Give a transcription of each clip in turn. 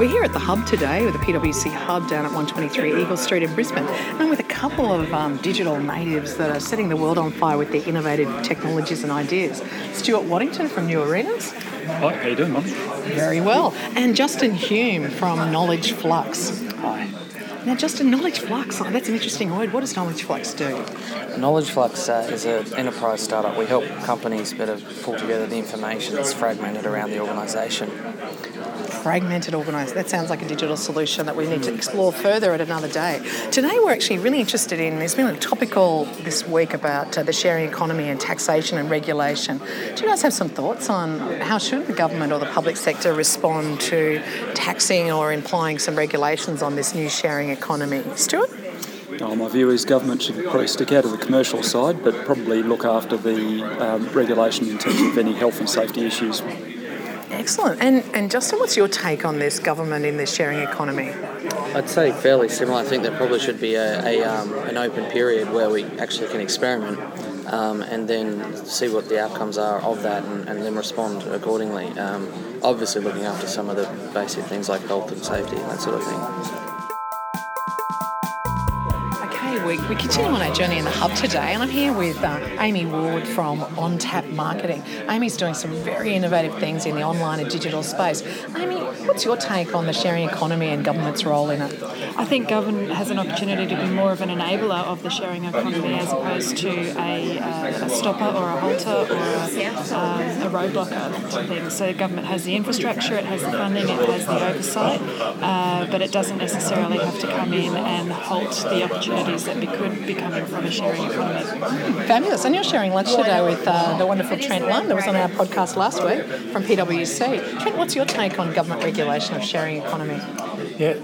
We're here at the Hub today with the PwC Hub down at 123 Eagle Street in Brisbane. And with a couple of um, digital natives that are setting the world on fire with their innovative technologies and ideas. Stuart Waddington from New Arenas. Hi, how you doing, Mum? Very well. And Justin Hume from Knowledge Flux. Hi. Now, Justin, Knowledge Flux, oh, that's an interesting word. What does Knowledge Flux do? Knowledge Flux uh, is an enterprise startup. We help companies better pull together the information that's fragmented around the organisation. fragmented organised. That sounds like a digital solution that we need to explore further at another day. Today, we're actually really interested in. There's been a topical this week about uh, the sharing economy and taxation and regulation. Do you guys have some thoughts on how should the government or the public sector respond to taxing or implying some regulations on this new sharing economy? Stuart. Oh, my view is government should probably stick out of the commercial side, but probably look after the um, regulation in terms of any health and safety issues. Excellent. And, and Justin, what's your take on this government in this sharing economy? I'd say fairly similar. I think there probably should be a, a um, an open period where we actually can experiment um, and then see what the outcomes are of that and, and then respond accordingly. Um, obviously, looking after some of the basic things like health and safety and that sort of thing. We, we continue on our journey in the hub today, and I'm here with uh, Amy Ward from OnTap Marketing. Amy's doing some very innovative things in the online and digital space. Amy, what's your take on the sharing economy and government's role in it? I think government has an opportunity to be more of an enabler of the sharing economy as opposed to a, uh, a stopper or a halter or a, um, a roadblocker to things. So government has the infrastructure, it has the funding, it has the oversight, uh, but it doesn't necessarily have to come in and halt the opportunities that be, could be coming from a sharing economy. Fabulous. And you're sharing lunch today with uh, the wonderful Trent Lund that was on our podcast last week from PwC. Trent, what's your take on government regulation of sharing economy? Yeah,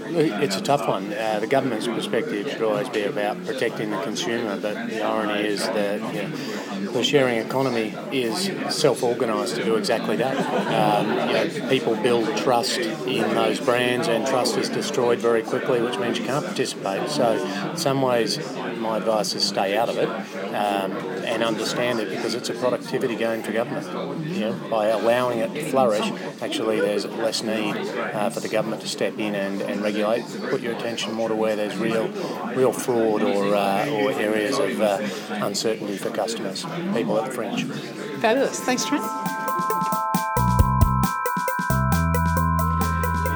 it's a tough one. Uh, the government's perspective should always be about protecting the consumer, but the irony is that you know, the sharing economy is self-organised to do exactly that. Um, you know, people build trust in those brands, and trust is destroyed very quickly, which means you can't participate. So, in some ways, my advice is stay out of it um, and understand it because it's a productivity gain for government. You know, by allowing it to flourish, actually, there's less need uh, for the government to step in and, and regulate. Put your attention more to where there's real, real fraud or uh, or areas of uh, uncertainty for customers, people at the fringe. Fabulous. Thanks, Trent.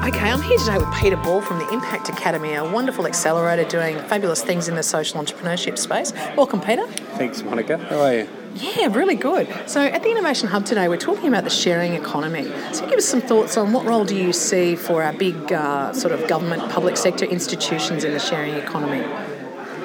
Okay, I'm here today with Peter Ball from the Impact Academy, a wonderful accelerator doing fabulous things in the social entrepreneurship space. Welcome, Peter. Thanks, Monica. How are you? Yeah, really good. So, at the Innovation Hub today, we're talking about the sharing economy. So, give us some thoughts on what role do you see for our big uh, sort of government, public sector institutions in the sharing economy?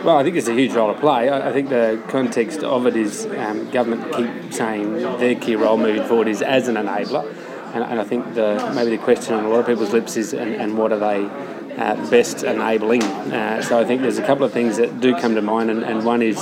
Well, I think there's a huge role to play. I I think the context of it is um, government keep saying their key role moving forward is as an enabler, and, and I think the maybe the question on a lot of people's lips is, and, and what are they uh, best enabling? Uh, so I think there's a couple of things that do come to mind, and, and one is,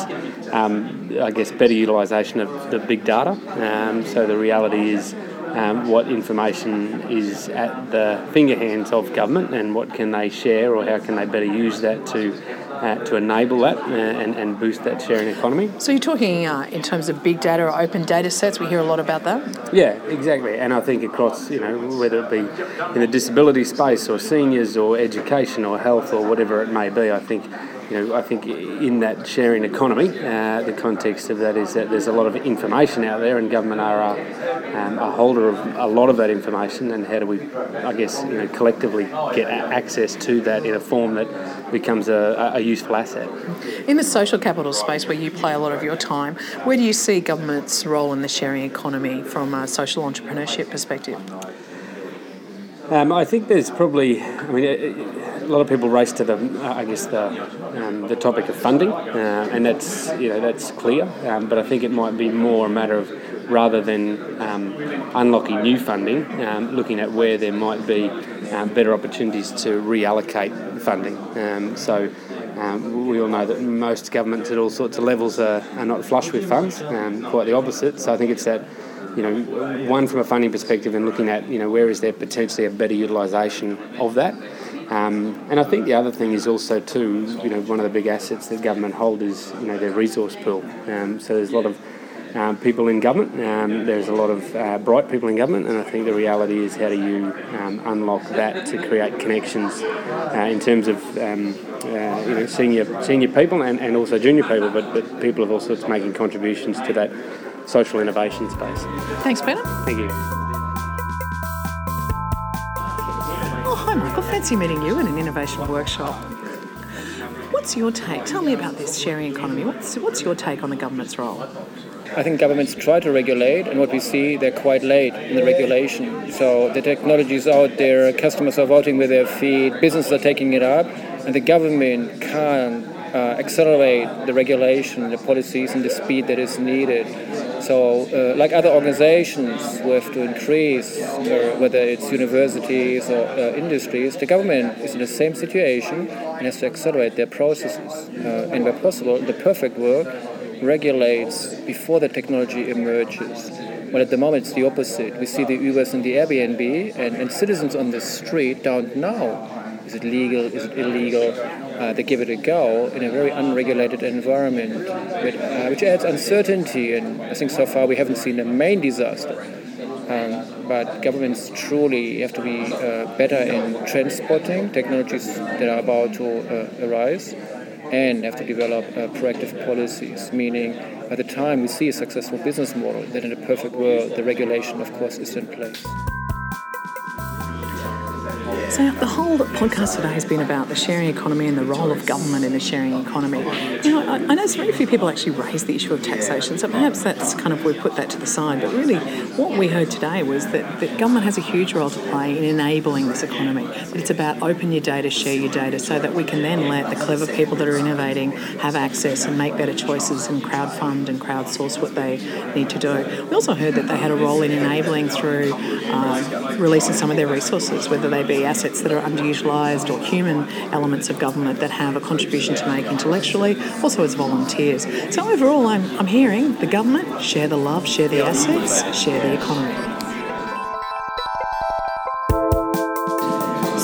um, I guess, better utilisation of the big data. Um, so the reality is. Um, what information is at the finger hands of government and what can they share or how can they better use that to uh, to enable that uh, and, and boost that sharing economy. So, you're talking uh, in terms of big data or open data sets, we hear a lot about that. Yeah, exactly. And I think across, you know, whether it be in the disability space or seniors or education or health or whatever it may be, I think you know, I think in that sharing economy, uh, the context of that is that there's a lot of information out there, and government are a, um, a holder of a lot of that information. And how do we, I guess, you know, collectively get access to that in a form that becomes a, a useful asset? In the social capital space, where you play a lot of your time, where do you see government's role in the sharing economy from a social entrepreneurship perspective? Um, I think there's probably, I mean, a lot of people race to the, I guess the, um, the topic of funding, uh, and that's you know that's clear. Um, but I think it might be more a matter of rather than um, unlocking new funding, um, looking at where there might be um, better opportunities to reallocate funding. Um, so. we all know that most governments at all sorts of levels are, are not flush with funds, quite the opposite. So I think it's that you know, one from a funding perspective and looking at, you know, where is there potentially a better utilisation of that. Um, and I think the other thing is also too, you know, one of the big assets that government hold is, you know, their resource pool. Um, so there's a lot of um, people in government. Um, there's a lot of uh, bright people in government, and I think the reality is how do you um, unlock that to create connections uh, in terms of um, uh, you know senior senior people and, and also junior people, but, but people of all sorts making contributions to that social innovation space. Thanks, Peter. Thank you. Michael. Fancy meeting you in an innovation workshop. What's your take? Tell me about this sharing economy. What's, what's your take on the government's role? I think governments try to regulate, and what we see, they're quite late in the regulation. So the technology is out there, customers are voting with their feet, businesses are taking it up, and the government can't uh, accelerate the regulation, the policies, and the speed that is needed. So, uh, like other organizations who have to increase, uh, whether it's universities or uh, industries, the government is in the same situation and has to accelerate their processes. Uh, and where possible, the perfect world regulates before the technology emerges. But at the moment, it's the opposite. We see the Ubers and the Airbnb, and, and citizens on the street don't know is it legal, is it illegal. Uh, they give it a go in a very unregulated environment, which, uh, which adds uncertainty. And I think so far we haven't seen a main disaster. Um, but governments truly have to be uh, better in transporting technologies that are about to uh, arise and have to develop uh, proactive policies, meaning by the time we see a successful business model, that in a perfect world, the regulation, of course, is in place. So the whole podcast today has been about the sharing economy and the role of government in the sharing economy. You know, I, I know very few people actually raise the issue of taxation, so perhaps that's kind of we put that to the side. But really, what we heard today was that, that government has a huge role to play in enabling this economy. But it's about open your data, share your data, so that we can then let the clever people that are innovating have access and make better choices and crowd fund and crowdsource what they need to do. We also heard that they had a role in enabling through uh, releasing some of their resources, whether they be assets assets that are underutilised or human elements of government that have a contribution to make intellectually, also as volunteers. So overall, I'm, I'm hearing the government share the love, share the assets, share the economy.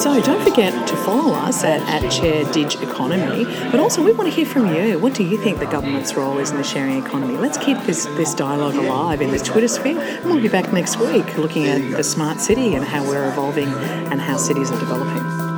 So don't forget to follow us at, at Chair Dig Economy. But also, we want to hear from you. What do you think the government's role is in the sharing economy? Let's keep this, this dialogue alive in the Twitter sphere. And we'll be back next week looking at the smart city and how we're evolving and how cities are developing.